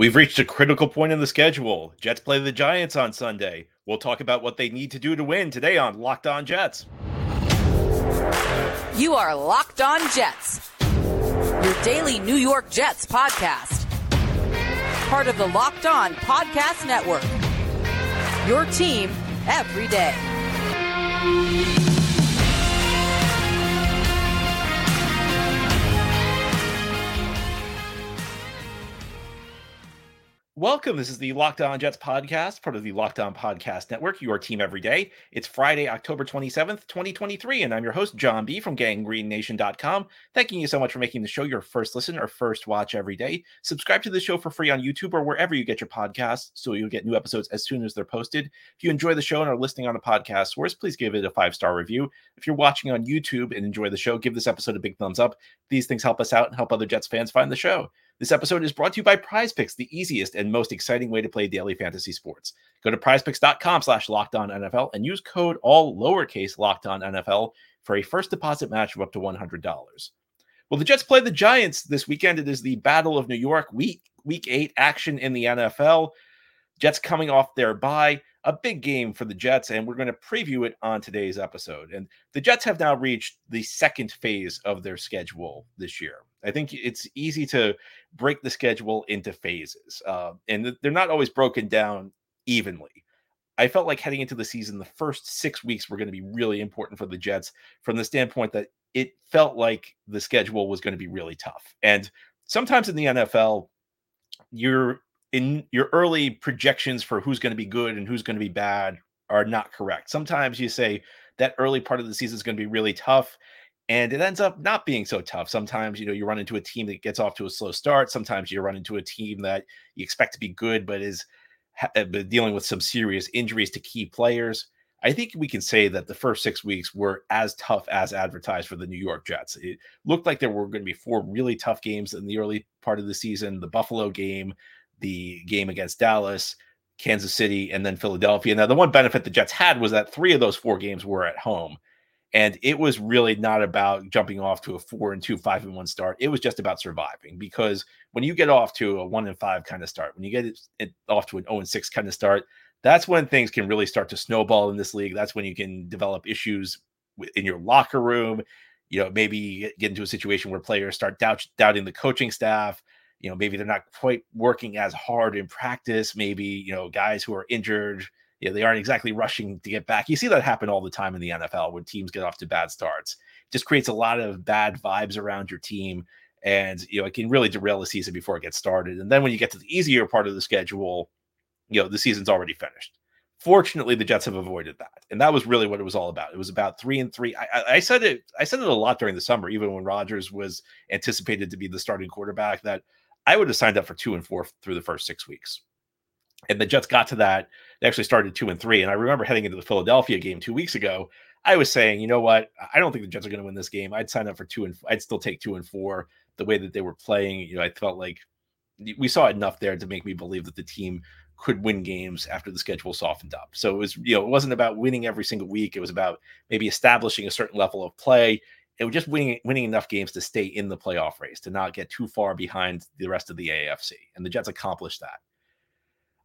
We've reached a critical point in the schedule. Jets play the Giants on Sunday. We'll talk about what they need to do to win today on Locked On Jets. You are Locked On Jets, your daily New York Jets podcast. Part of the Locked On Podcast Network. Your team every day. Welcome. This is the Locked On Jets podcast, part of the Locked On Podcast Network, your team every day. It's Friday, October 27th, 2023, and I'm your host, John B. from gangreennation.com. Thanking you so much for making the show your first listen or first watch every day. Subscribe to the show for free on YouTube or wherever you get your podcasts so you'll get new episodes as soon as they're posted. If you enjoy the show and are listening on a podcast source, please give it a five star review. If you're watching on YouTube and enjoy the show, give this episode a big thumbs up. These things help us out and help other Jets fans find the show. This episode is brought to you by Prize Picks, the easiest and most exciting way to play daily fantasy sports. Go to prizepicks.com slash NFL and use code all lowercase NFL for a first deposit match of up to $100. Well, the Jets play the Giants this weekend. It is the Battle of New York, week week eight action in the NFL. Jets coming off their bye, a big game for the Jets, and we're going to preview it on today's episode. And the Jets have now reached the second phase of their schedule this year. I think it's easy to break the schedule into phases, uh, and they're not always broken down evenly. I felt like heading into the season, the first six weeks were going to be really important for the Jets from the standpoint that it felt like the schedule was going to be really tough. And sometimes in the NFL, you're in your early projections for who's going to be good and who's going to be bad are not correct. Sometimes you say that early part of the season is going to be really tough and it ends up not being so tough. Sometimes, you know, you run into a team that gets off to a slow start. Sometimes you run into a team that you expect to be good, but is uh, dealing with some serious injuries to key players. I think we can say that the first six weeks were as tough as advertised for the New York Jets. It looked like there were going to be four really tough games in the early part of the season the Buffalo game, the game against Dallas, Kansas City, and then Philadelphia. Now, the one benefit the Jets had was that three of those four games were at home. And it was really not about jumping off to a four and two, five and one start. It was just about surviving because when you get off to a one and five kind of start, when you get it off to an 0 and six kind of start, that's when things can really start to snowball in this league. That's when you can develop issues in your locker room. You know, maybe get into a situation where players start doubt, doubting the coaching staff. You know, maybe they're not quite working as hard in practice. Maybe, you know, guys who are injured you know, they aren't exactly rushing to get back. You see that happen all the time in the NFL when teams get off to bad starts. It just creates a lot of bad vibes around your team. And, you know, it can really derail the season before it gets started. And then when you get to the easier part of the schedule, you know, the season's already finished. Fortunately, the Jets have avoided that. And that was really what it was all about. It was about three and three. I, I said it, I said it a lot during the summer, even when Rodgers was anticipated to be the starting quarterback, that I would have signed up for two and four through the first six weeks and the Jets got to that. They actually started two and three. And I remember heading into the Philadelphia game two weeks ago, I was saying, you know what? I don't think the Jets are going to win this game. I'd sign up for two and I'd still take two and four. The way that they were playing, you know, I felt like we saw enough there to make me believe that the team could win games after the schedule softened up. So it was, you know, it wasn't about winning every single week. It was about maybe establishing a certain level of play. It was just winning winning enough games to stay in the playoff race, to not get too far behind the rest of the AFC. And the Jets accomplished that.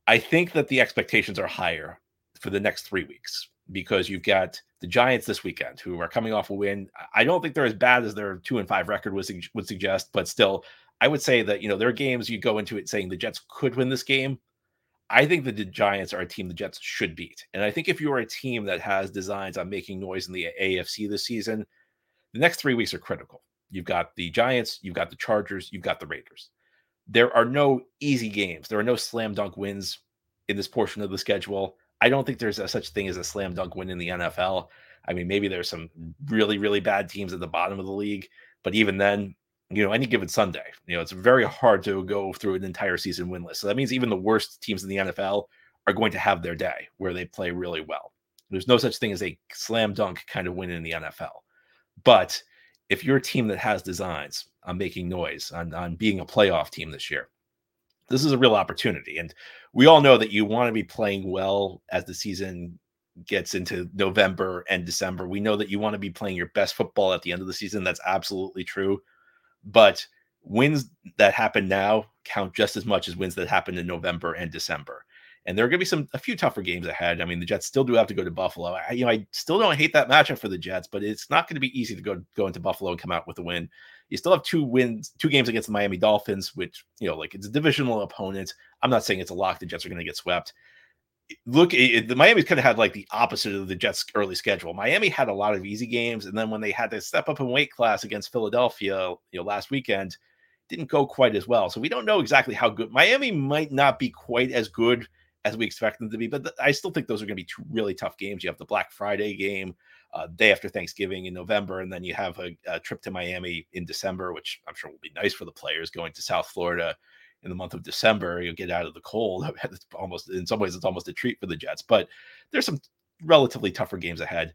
I think that the expectations are higher for the next three weeks because you've got the Giants this weekend who are coming off a win. I don't think they're as bad as their two and five record would, would suggest, but still, I would say that you know there are games you go into it saying the Jets could win this game. I think that the Giants are a team the Jets should beat, and I think if you are a team that has designs on making noise in the AFC this season, the next three weeks are critical. You've got the Giants, you've got the Chargers, you've got the Raiders there are no easy games. There are no slam dunk wins in this portion of the schedule. I don't think there's a such thing as a slam dunk win in the NFL. I mean, maybe there's some really, really bad teams at the bottom of the league, but even then, you know, any given Sunday, you know, it's very hard to go through an entire season winless. So that means even the worst teams in the NFL are going to have their day where they play really well. There's no such thing as a slam dunk kind of win in the NFL. But if you're a team that has designs on making noise, on, on being a playoff team this year, this is a real opportunity. And we all know that you want to be playing well as the season gets into November and December. We know that you want to be playing your best football at the end of the season. That's absolutely true. But wins that happen now count just as much as wins that happened in November and December. And there are going to be some a few tougher games ahead. I mean, the Jets still do have to go to Buffalo. I, you know, I still don't hate that matchup for the Jets, but it's not going to be easy to go go into Buffalo and come out with a win. You still have two wins, two games against the Miami Dolphins, which you know, like it's a divisional opponent. I'm not saying it's a lock. The Jets are going to get swept. Look, it, the Miami's kind of had like the opposite of the Jets' early schedule. Miami had a lot of easy games, and then when they had to step up in weight class against Philadelphia, you know, last weekend, didn't go quite as well. So we don't know exactly how good Miami might not be quite as good as we expect them to be. But th- I still think those are going to be two really tough games. You have the Black Friday game, uh, day after Thanksgiving in November, and then you have a, a, trip to Miami in December, which I'm sure will be nice for the players going to South Florida in the month of December. You'll get out of the cold. It's almost in some ways it's almost a treat for the Jets, but there's some relatively tougher games ahead.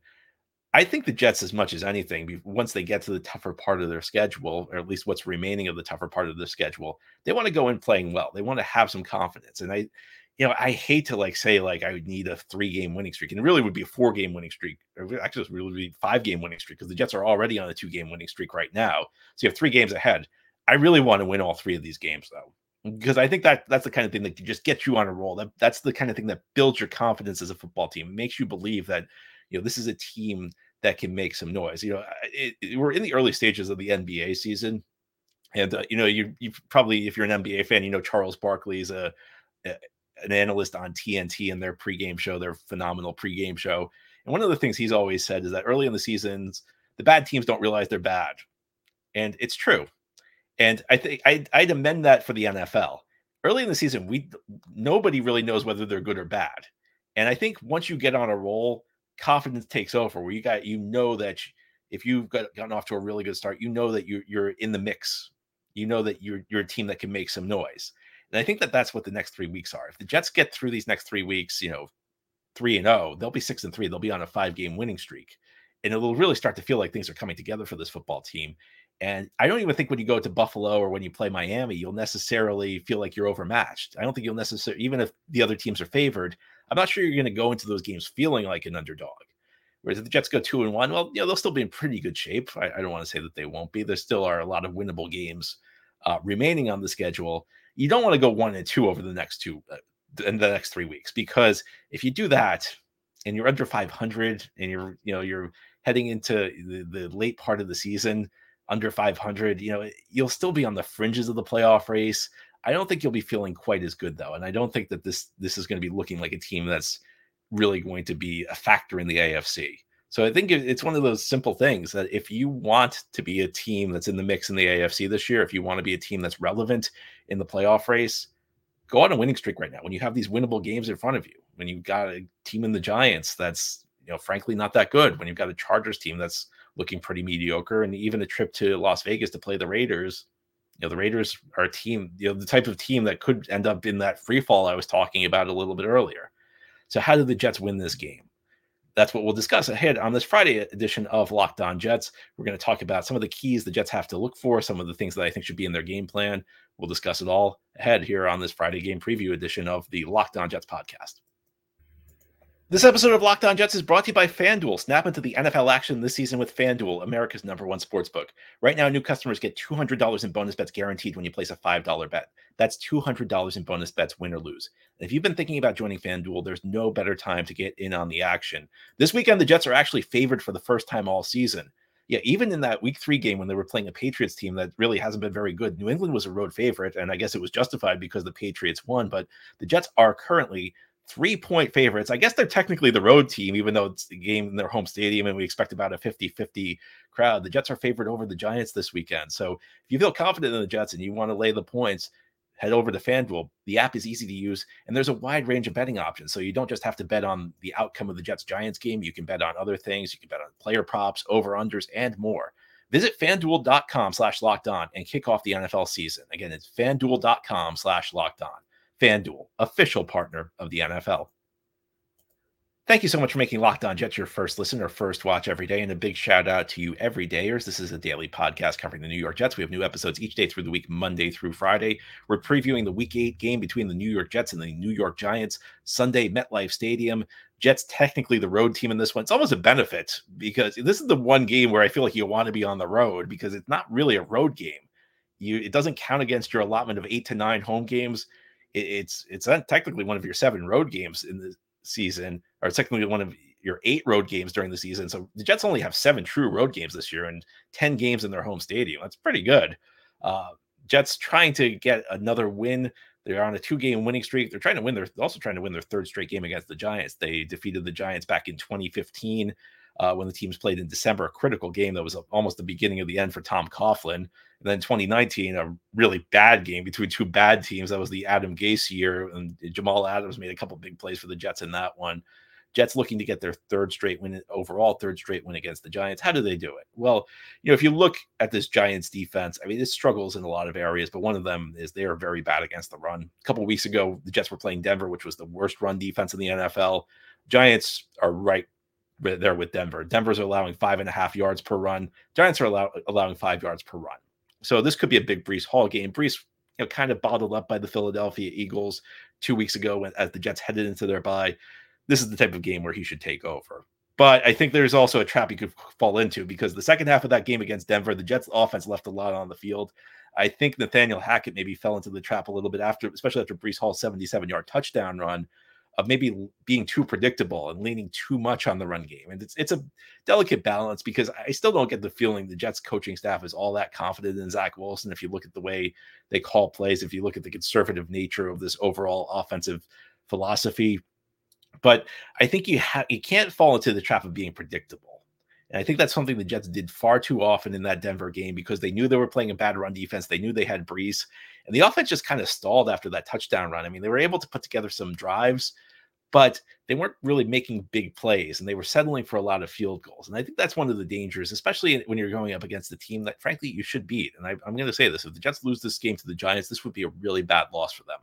I think the Jets, as much as anything, once they get to the tougher part of their schedule, or at least what's remaining of the tougher part of their schedule, they want to go in playing well. They want to have some confidence. And I, you know, I hate to like say like I would need a three game winning streak, and it really would be a four game winning streak. Or actually, it really be five game winning streak because the Jets are already on a two game winning streak right now. So you have three games ahead. I really want to win all three of these games though, because I think that that's the kind of thing that can just get you on a roll. That that's the kind of thing that builds your confidence as a football team. Makes you believe that you know this is a team that can make some noise. You know, it, it, we're in the early stages of the NBA season, and uh, you know you you probably if you're an NBA fan, you know Charles Barkley is a, a an analyst on TNT in their pregame show, their phenomenal pregame show. And one of the things he's always said is that early in the seasons, the bad teams don't realize they're bad. And it's true. And I think I'd, I'd amend that for the NFL. Early in the season, we nobody really knows whether they're good or bad. And I think once you get on a roll, confidence takes over where you got you know that if you've got, gotten off to a really good start, you know that you're you're in the mix. You know that you're you're a team that can make some noise. And I think that that's what the next three weeks are. If the Jets get through these next three weeks, you know, three and zero, oh, they'll be six and three. They'll be on a five game winning streak, and it'll really start to feel like things are coming together for this football team. And I don't even think when you go to Buffalo or when you play Miami, you'll necessarily feel like you're overmatched. I don't think you'll necessarily, even if the other teams are favored, I'm not sure you're going to go into those games feeling like an underdog. Whereas if the Jets go two and one, well, you know, they'll still be in pretty good shape. I, I don't want to say that they won't be. There still are a lot of winnable games uh, remaining on the schedule you don't want to go one and two over the next two uh, in the next three weeks because if you do that and you're under 500 and you're you know you're heading into the, the late part of the season under 500 you know you'll still be on the fringes of the playoff race. I don't think you'll be feeling quite as good though and i don't think that this this is going to be looking like a team that's really going to be a factor in the afc so I think it's one of those simple things that if you want to be a team that's in the mix in the AFC this year, if you want to be a team that's relevant in the playoff race, go on a winning streak right now. When you have these winnable games in front of you, when you've got a team in the Giants that's, you know, frankly not that good, when you've got a Chargers team that's looking pretty mediocre, and even a trip to Las Vegas to play the Raiders, you know, the Raiders are a team, you know, the type of team that could end up in that free fall I was talking about a little bit earlier. So how did the Jets win this game? That's what we'll discuss ahead on this Friday edition of Locked On Jets. We're going to talk about some of the keys the Jets have to look for, some of the things that I think should be in their game plan. We'll discuss it all ahead here on this Friday game preview edition of the Locked On Jets podcast. This episode of Locked On Jets is brought to you by FanDuel. Snap into the NFL action this season with FanDuel, America's number one sports book. Right now, new customers get $200 in bonus bets guaranteed when you place a $5 bet. That's $200 in bonus bets, win or lose. If you've been thinking about joining FanDuel, there's no better time to get in on the action. This weekend, the Jets are actually favored for the first time all season. Yeah, even in that week three game when they were playing a Patriots team that really hasn't been very good, New England was a road favorite. And I guess it was justified because the Patriots won. But the Jets are currently three point favorites. I guess they're technically the road team, even though it's the game in their home stadium and we expect about a 50 50 crowd. The Jets are favored over the Giants this weekend. So if you feel confident in the Jets and you want to lay the points, head over to FanDuel. The app is easy to use and there's a wide range of betting options. So you don't just have to bet on the outcome of the Jets Giants game. You can bet on other things. You can bet on player props, over unders, and more. Visit fanduel.com slash locked on and kick off the NFL season. Again, it's fanduel.com slash locked on. FanDuel, official partner of the NFL. Thank you so much for making Locked On Jets your first listen or first watch every day. And a big shout out to you, everydayers. This is a daily podcast covering the New York Jets. We have new episodes each day through the week, Monday through Friday. We're previewing the week eight game between the New York Jets and the New York Giants, Sunday, MetLife Stadium. Jets technically the road team in this one. It's almost a benefit because this is the one game where I feel like you want to be on the road because it's not really a road game you it doesn't count against your allotment of eight to nine home games. It, it's it's technically one of your seven road games in the season, or technically one of your eight road games during the season. So the Jets only have seven true road games this year and 10 games in their home stadium. That's pretty good. Uh, Jets trying to get another win. They're on a two game winning streak. They're trying to win. They're also trying to win their third straight game against the Giants. They defeated the Giants back in 2015 uh, when the teams played in December, a critical game that was almost the beginning of the end for Tom Coughlin. And then 2019, a really bad game between two bad teams. That was the Adam Gase year, and Jamal Adams made a couple big plays for the Jets in that one. Jets looking to get their third straight win, overall third straight win against the Giants. How do they do it? Well, you know, if you look at this Giants defense, I mean, it struggles in a lot of areas, but one of them is they are very bad against the run. A couple weeks ago, the Jets were playing Denver, which was the worst run defense in the NFL. Giants are right there with Denver. Denver's allowing five and a half yards per run. Giants are allow, allowing five yards per run. So this could be a big Breece Hall game. Breece, you know, kind of bottled up by the Philadelphia Eagles two weeks ago when, as the Jets headed into their bye this is the type of game where he should take over. But I think there's also a trap he could fall into because the second half of that game against Denver, the Jets offense left a lot on the field. I think Nathaniel Hackett maybe fell into the trap a little bit after, especially after Breece Hall's 77 yard touchdown run, of maybe being too predictable and leaning too much on the run game. And it's it's a delicate balance because I still don't get the feeling the Jets coaching staff is all that confident in Zach Wilson. If you look at the way they call plays, if you look at the conservative nature of this overall offensive philosophy, but I think you have you can't fall into the trap of being predictable. And I think that's something the Jets did far too often in that Denver game because they knew they were playing a bad run defense. They knew they had Breece, and the offense just kind of stalled after that touchdown run. I mean, they were able to put together some drives, but they weren't really making big plays and they were settling for a lot of field goals. And I think that's one of the dangers, especially when you're going up against a team that, frankly, you should beat. And I, am going to say this if the Jets lose this game to the Giants, this would be a really bad loss for them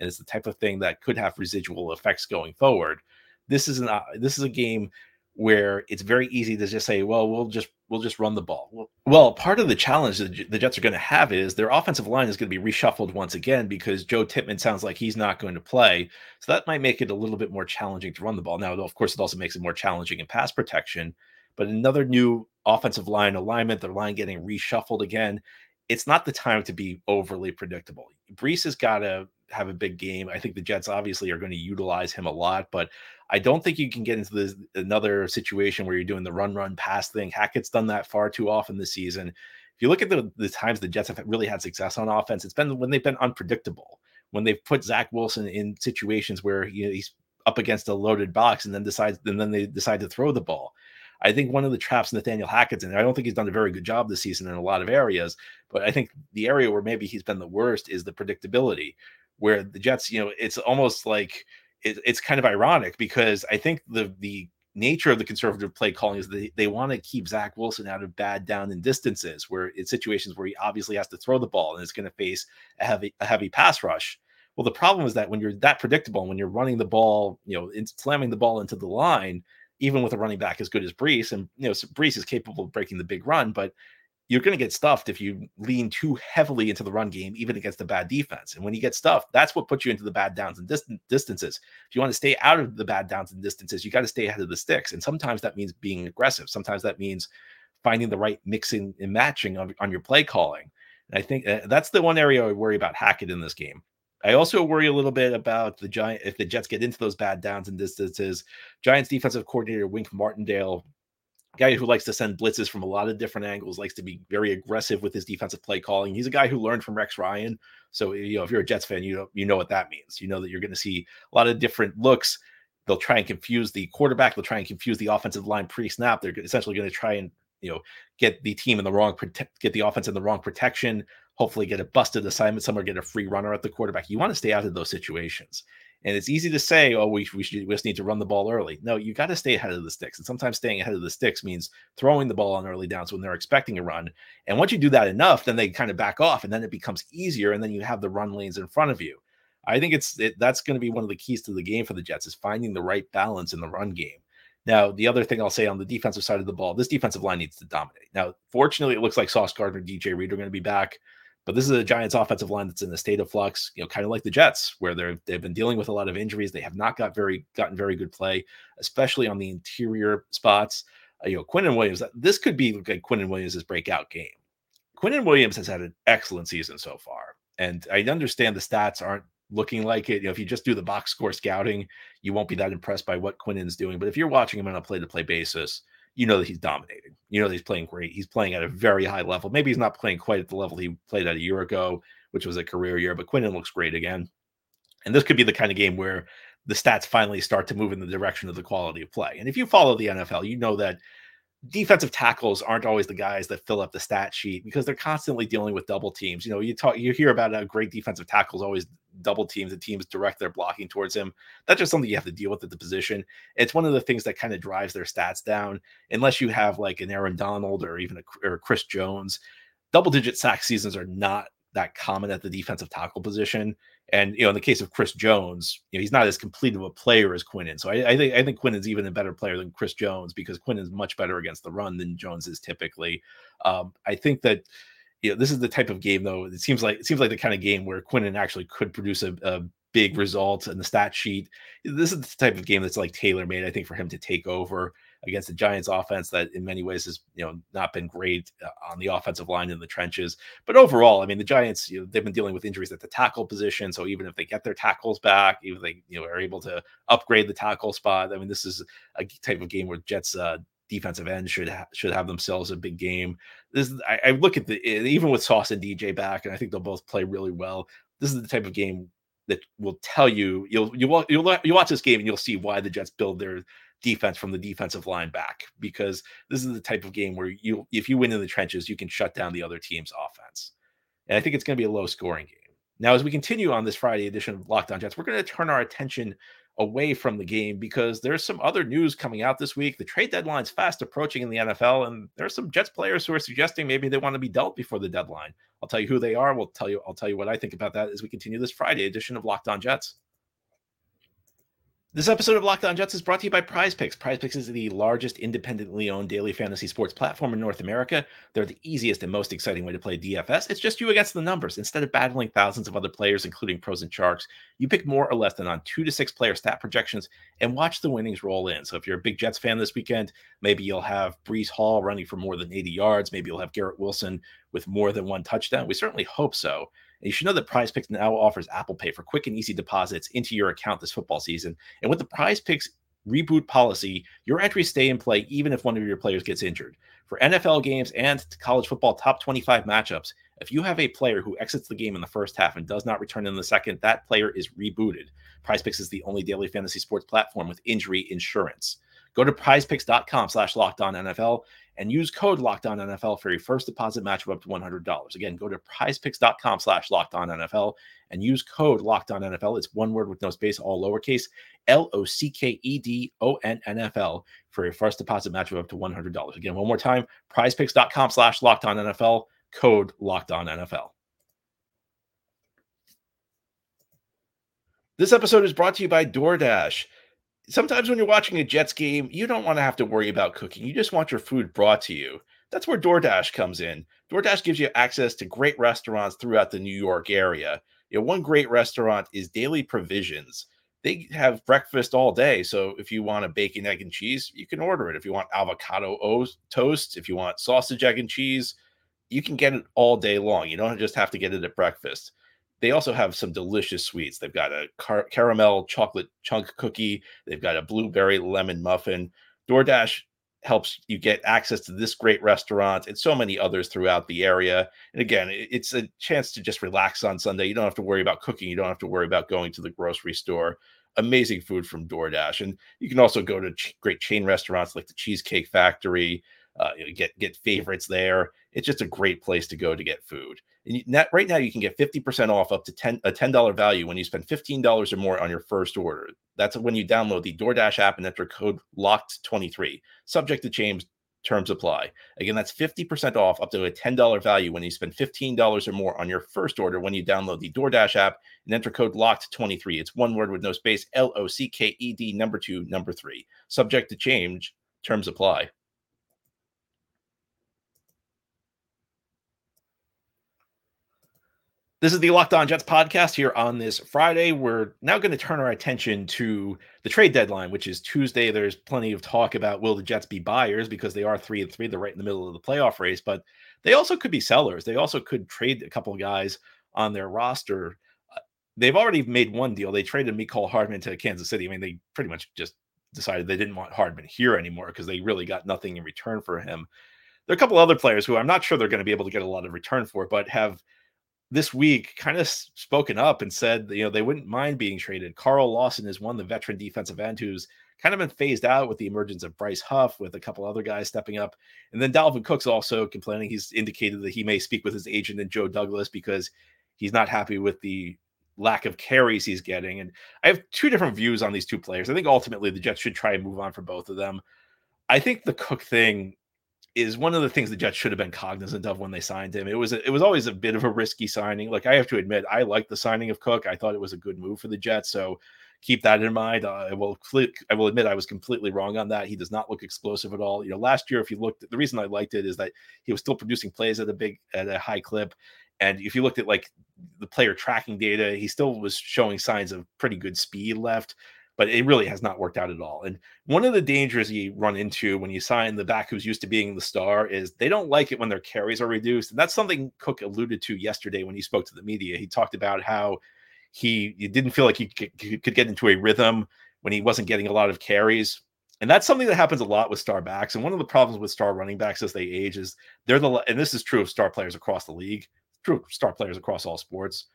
and it's the type of thing that could have residual effects going forward. This is an uh, this is a game where it's very easy to just say, well, we'll just we'll just run the ball. Well, part of the challenge that the Jets are going to have is their offensive line is going to be reshuffled once again because Joe Tippmann sounds like he's not going to play. So that might make it a little bit more challenging to run the ball. Now, of course, it also makes it more challenging in pass protection. But another new offensive line alignment, their line getting reshuffled again. It's not the time to be overly predictable. Breece has got to have a big game. I think the Jets obviously are going to utilize him a lot, but I don't think you can get into this another situation where you're doing the run, run, pass thing. Hackett's done that far too often this season. If you look at the, the times the Jets have really had success on offense, it's been when they've been unpredictable, when they've put Zach Wilson in situations where he, he's up against a loaded box and then decides and then they decide to throw the ball. I think one of the traps Nathaniel Hackett's in, there. I don't think he's done a very good job this season in a lot of areas, but I think the area where maybe he's been the worst is the predictability where the Jets, you know, it's almost like it, it's kind of ironic because I think the the nature of the conservative play calling is they, they want to keep Zach Wilson out of bad down and distances where it's situations where he obviously has to throw the ball and is going to face a heavy a heavy pass rush. Well, the problem is that when you're that predictable, when you're running the ball, you know, slamming the ball into the line, even with a running back as good as Breece, and you know, Breece is capable of breaking the big run, but you're going to get stuffed if you lean too heavily into the run game, even against a bad defense. And when you get stuffed, that's what puts you into the bad downs and distant distances. If you want to stay out of the bad downs and distances, you got to stay ahead of the sticks. And sometimes that means being aggressive. Sometimes that means finding the right mixing and matching on, on your play calling. And I think uh, that's the one area I worry about Hackett in this game. I also worry a little bit about the giant if the Jets get into those bad downs and distances. Giants defensive coordinator Wink Martindale guy who likes to send blitzes from a lot of different angles, likes to be very aggressive with his defensive play calling. He's a guy who learned from Rex Ryan. So, you know, if you're a Jets fan, you know, you know what that means. You know that you're going to see a lot of different looks. They'll try and confuse the quarterback. They'll try and confuse the offensive line pre-snap. They're essentially going to try and you know get the team in the wrong protect, get the offense in the wrong protection. Hopefully, get a busted assignment somewhere, get a free runner at the quarterback. You want to stay out of those situations. And it's easy to say, oh, we, we, should, we just need to run the ball early. No, you got to stay ahead of the sticks. And sometimes staying ahead of the sticks means throwing the ball on early downs when they're expecting a run. And once you do that enough, then they kind of back off and then it becomes easier. And then you have the run lanes in front of you. I think it's it, that's going to be one of the keys to the game for the Jets is finding the right balance in the run game. Now, the other thing I'll say on the defensive side of the ball, this defensive line needs to dominate. Now, fortunately, it looks like Sauce Gardner, DJ Reed are going to be back. But this is a Giants offensive line that's in a state of flux, you know, kind of like the Jets, where they're they've been dealing with a lot of injuries. They have not got very gotten very good play, especially on the interior spots. Uh, you know, Quinnen Williams. This could be like Quinnen Williams' breakout game. Quinnen Williams has had an excellent season so far. And I understand the stats aren't looking like it. You know, if you just do the box score scouting, you won't be that impressed by what Quinnen's doing. But if you're watching him on a play to play basis, you know that he's dominating. You know that he's playing great. He's playing at a very high level. Maybe he's not playing quite at the level he played at a year ago, which was a career year, but Quinnen looks great again. And this could be the kind of game where the stats finally start to move in the direction of the quality of play. And if you follow the NFL, you know that defensive tackles aren't always the guys that fill up the stat sheet because they're constantly dealing with double teams. You know, you talk, you hear about a great defensive tackles always double teams and teams direct their blocking towards him. That's just something you have to deal with at the position. It's one of the things that kind of drives their stats down. Unless you have like an Aaron Donald or even a or Chris Jones, double digit sack seasons are not that common at the defensive tackle position. And you know, in the case of Chris Jones, you know, he's not as complete of a player as Quinnen. So I, I think I think Quinnen's even a better player than Chris Jones because Quinnen's much better against the run than Jones is typically. Um, I think that you know this is the type of game though. It seems like it seems like the kind of game where Quinnen actually could produce a, a big result in the stat sheet. This is the type of game that's like tailor made, I think, for him to take over against the Giants offense that in many ways has you know not been great uh, on the offensive line in the trenches. But overall, I mean the Giants you know, they've been dealing with injuries at the tackle position. So even if they get their tackles back, even if they you know are able to upgrade the tackle spot, I mean this is a type of game where Jets uh, defensive end should ha- should have themselves a big game. This I, I look at the even with Sauce and DJ back, and I think they'll both play really well. This is the type of game that will tell you you'll you'll you'll you watch this game and you'll see why the Jets build their defense from the defensive line back because this is the type of game where you if you win in the trenches you can shut down the other team's offense. And i think it's going to be a low scoring game. Now as we continue on this friday edition of Locked On jets we're going to turn our attention away from the game because there's some other news coming out this week. The trade deadline's fast approaching in the nfl and there's some jets players who are suggesting maybe they want to be dealt before the deadline. I'll tell you who they are. We'll tell you i'll tell you what i think about that as we continue this friday edition of locked on jets this episode of Locked On Jets is brought to you by Prize Picks. Prize Picks is the largest independently owned daily fantasy sports platform in North America. They're the easiest and most exciting way to play DFS. It's just you against the numbers. Instead of battling thousands of other players, including pros and sharks, you pick more or less than on two to six player stat projections and watch the winnings roll in. So if you're a big Jets fan this weekend, maybe you'll have Breece Hall running for more than 80 yards. Maybe you'll have Garrett Wilson with more than one touchdown. We certainly hope so. And you should know that Prize Picks now offers Apple Pay for quick and easy deposits into your account this football season. And with the Prize Picks reboot policy, your entries stay in play even if one of your players gets injured. For NFL games and college football top 25 matchups, if you have a player who exits the game in the first half and does not return in the second, that player is rebooted. Prize Picks is the only daily fantasy sports platform with injury insurance. Go to prizepicks.com slash locked on NFL and use code locked on NFL for your first deposit match of up to $100. Again, go to prizepicks.com slash locked on NFL and use code locked on NFL. It's one word with no space, all lowercase L O C K E D O N N F L for your first deposit match of up to $100. Again, one more time, prizepicks.com slash locked on NFL, code locked on NFL. This episode is brought to you by DoorDash sometimes when you're watching a Jets game, you don't want to have to worry about cooking. You just want your food brought to you. That's where DoorDash comes in. DoorDash gives you access to great restaurants throughout the New York area. You know, one great restaurant is Daily Provisions. They have breakfast all day. So if you want a bacon, egg, and cheese, you can order it. If you want avocado toast, if you want sausage, egg, and cheese, you can get it all day long. You don't just have to get it at breakfast they also have some delicious sweets. They've got a car- caramel chocolate chunk cookie. They've got a blueberry lemon muffin. DoorDash helps you get access to this great restaurant and so many others throughout the area. And again, it's a chance to just relax on Sunday. You don't have to worry about cooking. You don't have to worry about going to the grocery store. Amazing food from DoorDash. And you can also go to ch- great chain restaurants like the Cheesecake Factory, uh, get get favorites there. It's just a great place to go to get food. And net, right now, you can get 50% off up to 10, a $10 value when you spend $15 or more on your first order. That's when you download the DoorDash app and enter code LOCKED23. Subject to change, terms apply. Again, that's 50% off up to a $10 value when you spend $15 or more on your first order when you download the DoorDash app and enter code LOCKED23. It's one word with no space L O C K E D number two, number three. Subject to change, terms apply. This is the Locked On Jets podcast here on this Friday. We're now going to turn our attention to the trade deadline, which is Tuesday. There's plenty of talk about will the Jets be buyers because they are three and three. They're right in the middle of the playoff race, but they also could be sellers. They also could trade a couple of guys on their roster. Uh, they've already made one deal. They traded Mecole Hardman to Kansas City. I mean, they pretty much just decided they didn't want Hardman here anymore because they really got nothing in return for him. There are a couple other players who I'm not sure they're going to be able to get a lot of return for, but have – this week kind of spoken up and said you know they wouldn't mind being traded. Carl Lawson is one the veteran defensive end who's kind of been phased out with the emergence of Bryce Huff, with a couple other guys stepping up, and then Dalvin Cook's also complaining. He's indicated that he may speak with his agent and Joe Douglas because he's not happy with the lack of carries he's getting. And I have two different views on these two players. I think ultimately the Jets should try and move on for both of them. I think the Cook thing is one of the things the Jets should have been cognizant of when they signed him. It was a, it was always a bit of a risky signing. Like I have to admit, I liked the signing of Cook. I thought it was a good move for the Jets. So keep that in mind. Uh, I will I will admit I was completely wrong on that. He does not look explosive at all. You know, last year if you looked, the reason I liked it is that he was still producing plays at a big at a high clip, and if you looked at like the player tracking data, he still was showing signs of pretty good speed left but it really has not worked out at all. And one of the dangers you run into when you sign the back who's used to being the star is they don't like it when their carries are reduced. And that's something Cook alluded to yesterday when he spoke to the media. He talked about how he, didn't feel like he could, get into a rhythm when he wasn't getting a lot of carries. And that's something that happens a lot with star backs. And one of the problems with star running backs as they age is they're the, and this is true of star players across the league, true star players across all sports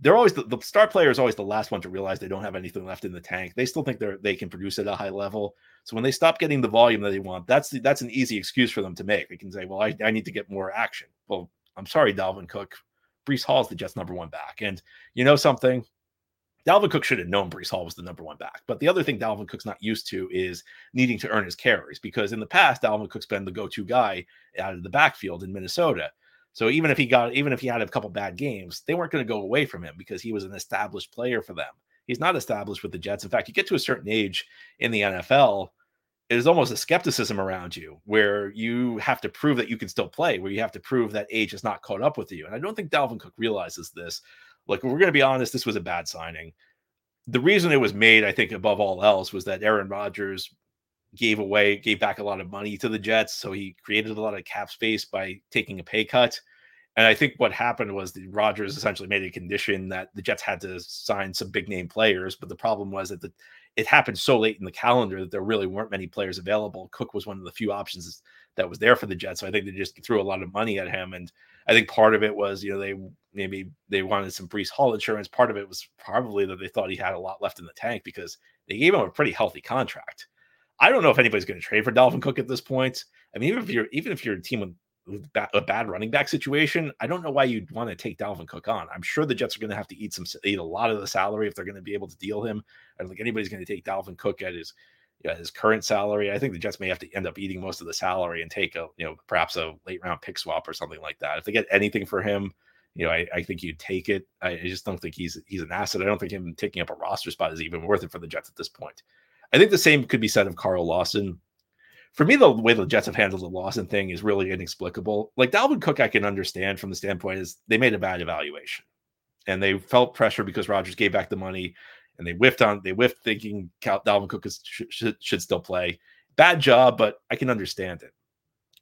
they're always the, the, star player is always the last one to realize they don't have anything left in the tank. They still think they're they can produce at a high level. So when they stop getting the volume that they want, that's the, that's an easy excuse for them to make. They can say, "Well, I, I need to get more action." Well, I'm sorry, Dalvin Cook. Breece Hall is the Jets' number one back, and you know something. Dalvin Cook should have known Breece Hall was the number one back. But the other thing Dalvin Cook's not used to is needing to earn his carries because in the past, Dalvin Cook's been the go-to guy out of the backfield in Minnesota. So even if he got, even if he had a couple bad games, they weren't going to go away from him because he was an established player for them. He's not established with the Jets. In fact, you get to a certain age in the NFL, there's almost a skepticism around you where you have to prove that you can still play, where you have to prove that age has not caught up with you. And I don't think Dalvin Cook realizes this. Like, we're going to be honest, this was a bad signing. The reason it was made, I think, above all else, was that Aaron Rodgers gave away, gave back a lot of money to the Jets. So he created a lot of cap space by taking a pay cut. And I think what happened was the Rodgers essentially made a condition that the Jets had to sign some big name players. But the problem was that the, it happened so late in the calendar that there really weren't many players available. Cook was one of the few options that was there for the Jets. So I think they just threw a lot of money at him. And I think part of it was, you know, they maybe they wanted some Breece Hall insurance. Part of it was probably that they thought he had a lot left in the tank because they gave him a pretty healthy contract. I don't know if anybody's going to trade for Dalvin Cook at this point. I mean, even if you're even if you're a team with a bad running back situation, I don't know why you'd want to take Dalvin Cook on. I'm sure the Jets are going to have to eat some eat a lot of the salary if they're going to be able to deal him. I don't think anybody's going to take Dalvin Cook at his you know, his current salary. I think the Jets may have to end up eating most of the salary and take a you know perhaps a late round pick swap or something like that. If they get anything for him, you know, I, I think you'd take it. I, I just don't think he's he's an asset. I don't think him taking up a roster spot is even worth it for the Jets at this point. I think the same could be said of Carl Lawson for me, the way the Jets have handled the Lawson thing is really inexplicable. Like Dalvin Cook, I can understand from the standpoint is they made a bad evaluation, and they felt pressure because Rodgers gave back the money, and they whiffed on they whiffed thinking Dalvin Cook is, should, should still play. Bad job, but I can understand it.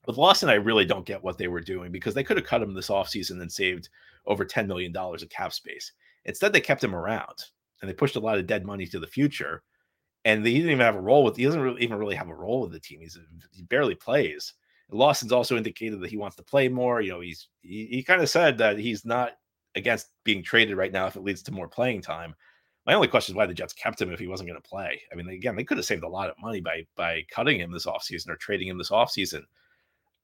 With Lawson, I really don't get what they were doing because they could have cut him this offseason and saved over $10 million of cap space. Instead, they kept him around and they pushed a lot of dead money to the future and he didn't even have a role with. He doesn't really, even really have a role with the team. He's he barely plays. Lawson's also indicated that he wants to play more. You know, he's he, he kind of said that he's not against being traded right now if it leads to more playing time. My only question is why the Jets kept him if he wasn't going to play. I mean, again, they could have saved a lot of money by by cutting him this offseason or trading him this offseason.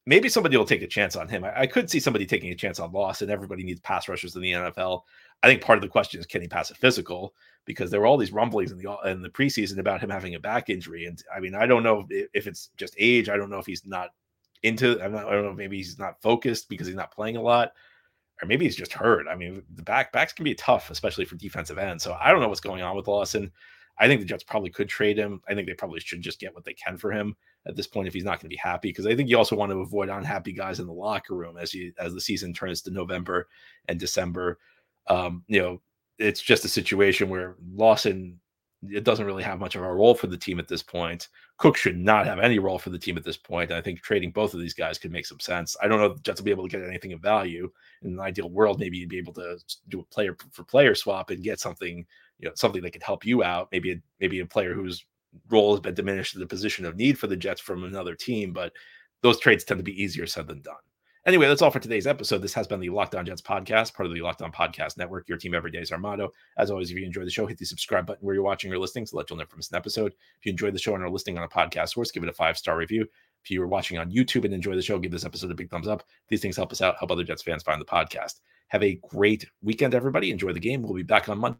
Maybe somebody will take a chance on him. I, I could see somebody taking a chance on Lawson. Everybody needs pass rushers in the NFL. I think part of the question is can he pass a physical? Because there were all these rumblings in the in the preseason about him having a back injury, and I mean I don't know if, if it's just age. I don't know if he's not into. I'm not. I don't know. Maybe he's not focused because he's not playing a lot, or maybe he's just hurt. I mean the back backs can be tough, especially for defensive ends. So I don't know what's going on with Lawson. I think the Jets probably could trade him. I think they probably should just get what they can for him at this point if he's not going to be happy because I think you also want to avoid unhappy guys in the locker room as you as the season turns to November and December. Um, you know, it's just a situation where Lawson it doesn't really have much of a role for the team at this point. Cook should not have any role for the team at this point. And I think trading both of these guys could make some sense. I don't know if the Jets will be able to get anything of value. In an ideal world, maybe you'd be able to do a player for player swap and get something, you know, something that could help you out. Maybe a, maybe a player whose role has been diminished to the position of need for the Jets from another team. But those trades tend to be easier said than done. Anyway, that's all for today's episode. This has been the Locked On Jets podcast, part of the Locked On Podcast Network. Your team every day is our motto. As always, if you enjoy the show, hit the subscribe button where you're watching or listening to let you'll never miss an episode. If you enjoy the show and are listening on a podcast source, give it a five star review. If you are watching on YouTube and enjoy the show, give this episode a big thumbs up. These things help us out, help other Jets fans find the podcast. Have a great weekend, everybody. Enjoy the game. We'll be back on Monday